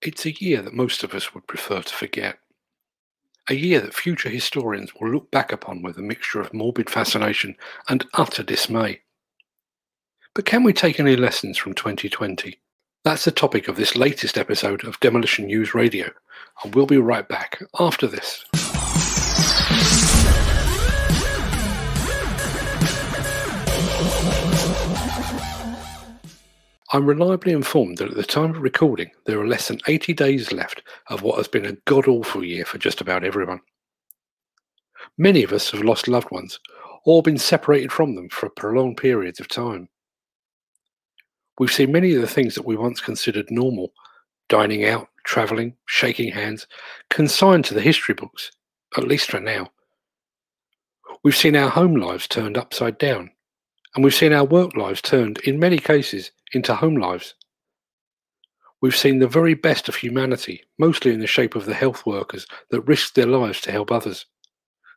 It's a year that most of us would prefer to forget. A year that future historians will look back upon with a mixture of morbid fascination and utter dismay. But can we take any lessons from 2020? That's the topic of this latest episode of Demolition News Radio, and we'll be right back after this. I'm reliably informed that at the time of recording, there are less than 80 days left of what has been a god awful year for just about everyone. Many of us have lost loved ones or been separated from them for prolonged periods of time. We've seen many of the things that we once considered normal dining out, travelling, shaking hands consigned to the history books, at least for now. We've seen our home lives turned upside down, and we've seen our work lives turned, in many cases, into home lives. We've seen the very best of humanity, mostly in the shape of the health workers that risked their lives to help others.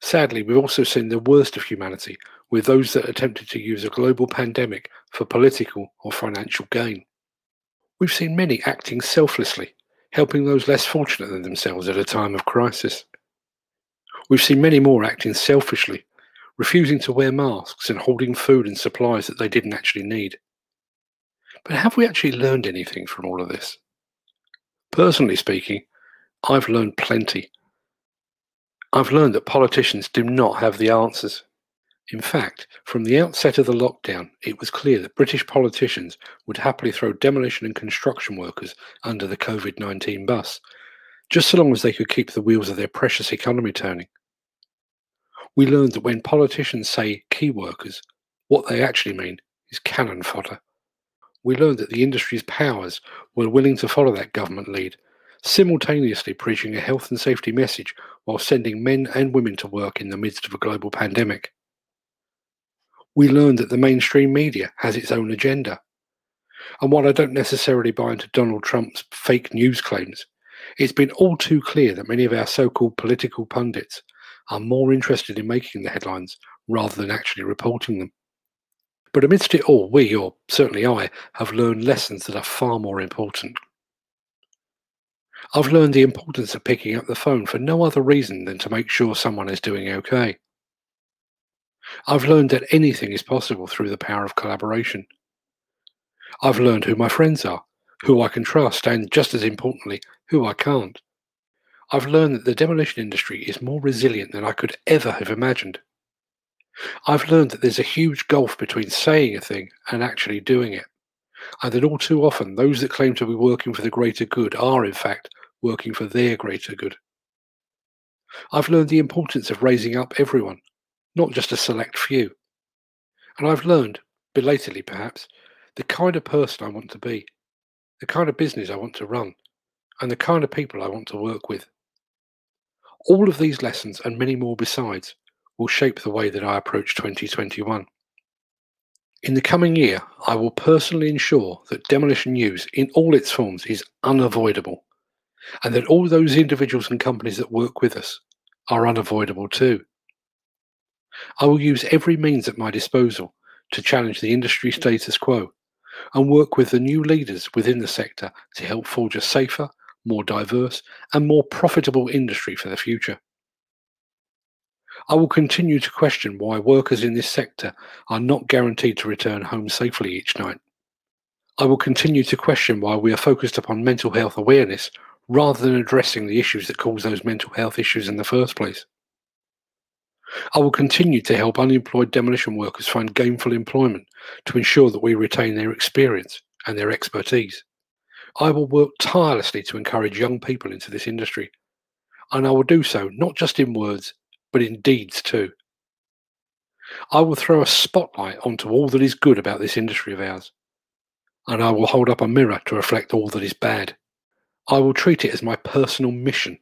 Sadly, we've also seen the worst of humanity with those that attempted to use a global pandemic for political or financial gain. We've seen many acting selflessly, helping those less fortunate than themselves at a time of crisis. We've seen many more acting selfishly, refusing to wear masks and holding food and supplies that they didn't actually need. But have we actually learned anything from all of this? Personally speaking, I've learned plenty. I've learned that politicians do not have the answers. In fact, from the outset of the lockdown, it was clear that British politicians would happily throw demolition and construction workers under the COVID 19 bus, just so long as they could keep the wheels of their precious economy turning. We learned that when politicians say key workers, what they actually mean is cannon fodder we learned that the industry's powers were willing to follow that government lead, simultaneously preaching a health and safety message while sending men and women to work in the midst of a global pandemic. We learned that the mainstream media has its own agenda. And while I don't necessarily buy into Donald Trump's fake news claims, it's been all too clear that many of our so called political pundits are more interested in making the headlines rather than actually reporting them. But amidst it all, we, or certainly I, have learned lessons that are far more important. I've learned the importance of picking up the phone for no other reason than to make sure someone is doing okay. I've learned that anything is possible through the power of collaboration. I've learned who my friends are, who I can trust, and just as importantly, who I can't. I've learned that the demolition industry is more resilient than I could ever have imagined. I've learned that there's a huge gulf between saying a thing and actually doing it, and that all too often those that claim to be working for the greater good are, in fact, working for their greater good. I've learned the importance of raising up everyone, not just a select few. And I've learned, belatedly perhaps, the kind of person I want to be, the kind of business I want to run, and the kind of people I want to work with. All of these lessons and many more besides will shape the way that I approach 2021. In the coming year, I will personally ensure that demolition news in all its forms is unavoidable, and that all those individuals and companies that work with us are unavoidable too. I will use every means at my disposal to challenge the industry status quo and work with the new leaders within the sector to help forge a safer, more diverse, and more profitable industry for the future. I will continue to question why workers in this sector are not guaranteed to return home safely each night. I will continue to question why we are focused upon mental health awareness rather than addressing the issues that cause those mental health issues in the first place. I will continue to help unemployed demolition workers find gainful employment to ensure that we retain their experience and their expertise. I will work tirelessly to encourage young people into this industry, and I will do so not just in words, but in deeds too. I will throw a spotlight onto all that is good about this industry of ours, and I will hold up a mirror to reflect all that is bad. I will treat it as my personal mission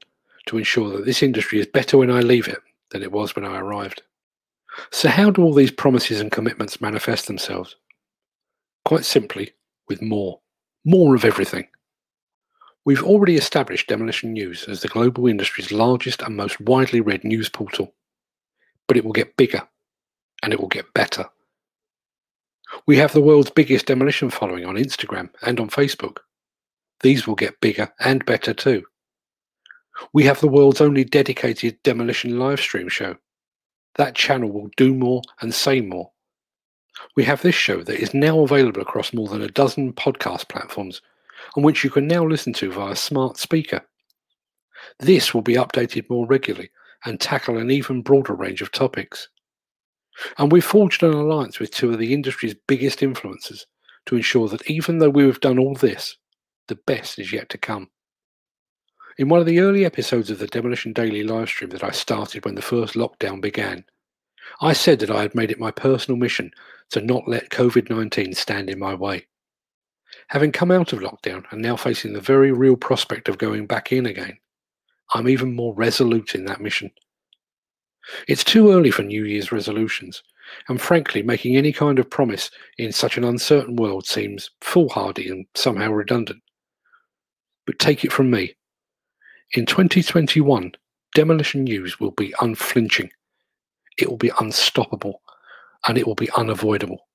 to ensure that this industry is better when I leave it than it was when I arrived. So, how do all these promises and commitments manifest themselves? Quite simply, with more. More of everything. We've already established Demolition News as the global industry's largest and most widely read news portal. But it will get bigger and it will get better. We have the world's biggest demolition following on Instagram and on Facebook. These will get bigger and better too. We have the world's only dedicated demolition live stream show. That channel will do more and say more. We have this show that is now available across more than a dozen podcast platforms, on which you can now listen to via smart speaker. This will be updated more regularly and tackle an even broader range of topics. And we've forged an alliance with two of the industry's biggest influencers to ensure that even though we have done all this, the best is yet to come. In one of the early episodes of the Demolition Daily livestream that I started when the first lockdown began, I said that I had made it my personal mission to not let COVID 19 stand in my way. Having come out of lockdown and now facing the very real prospect of going back in again, I'm even more resolute in that mission. It's too early for New Year's resolutions, and frankly, making any kind of promise in such an uncertain world seems foolhardy and somehow redundant. But take it from me. In 2021, Demolition News will be unflinching, it will be unstoppable, and it will be unavoidable.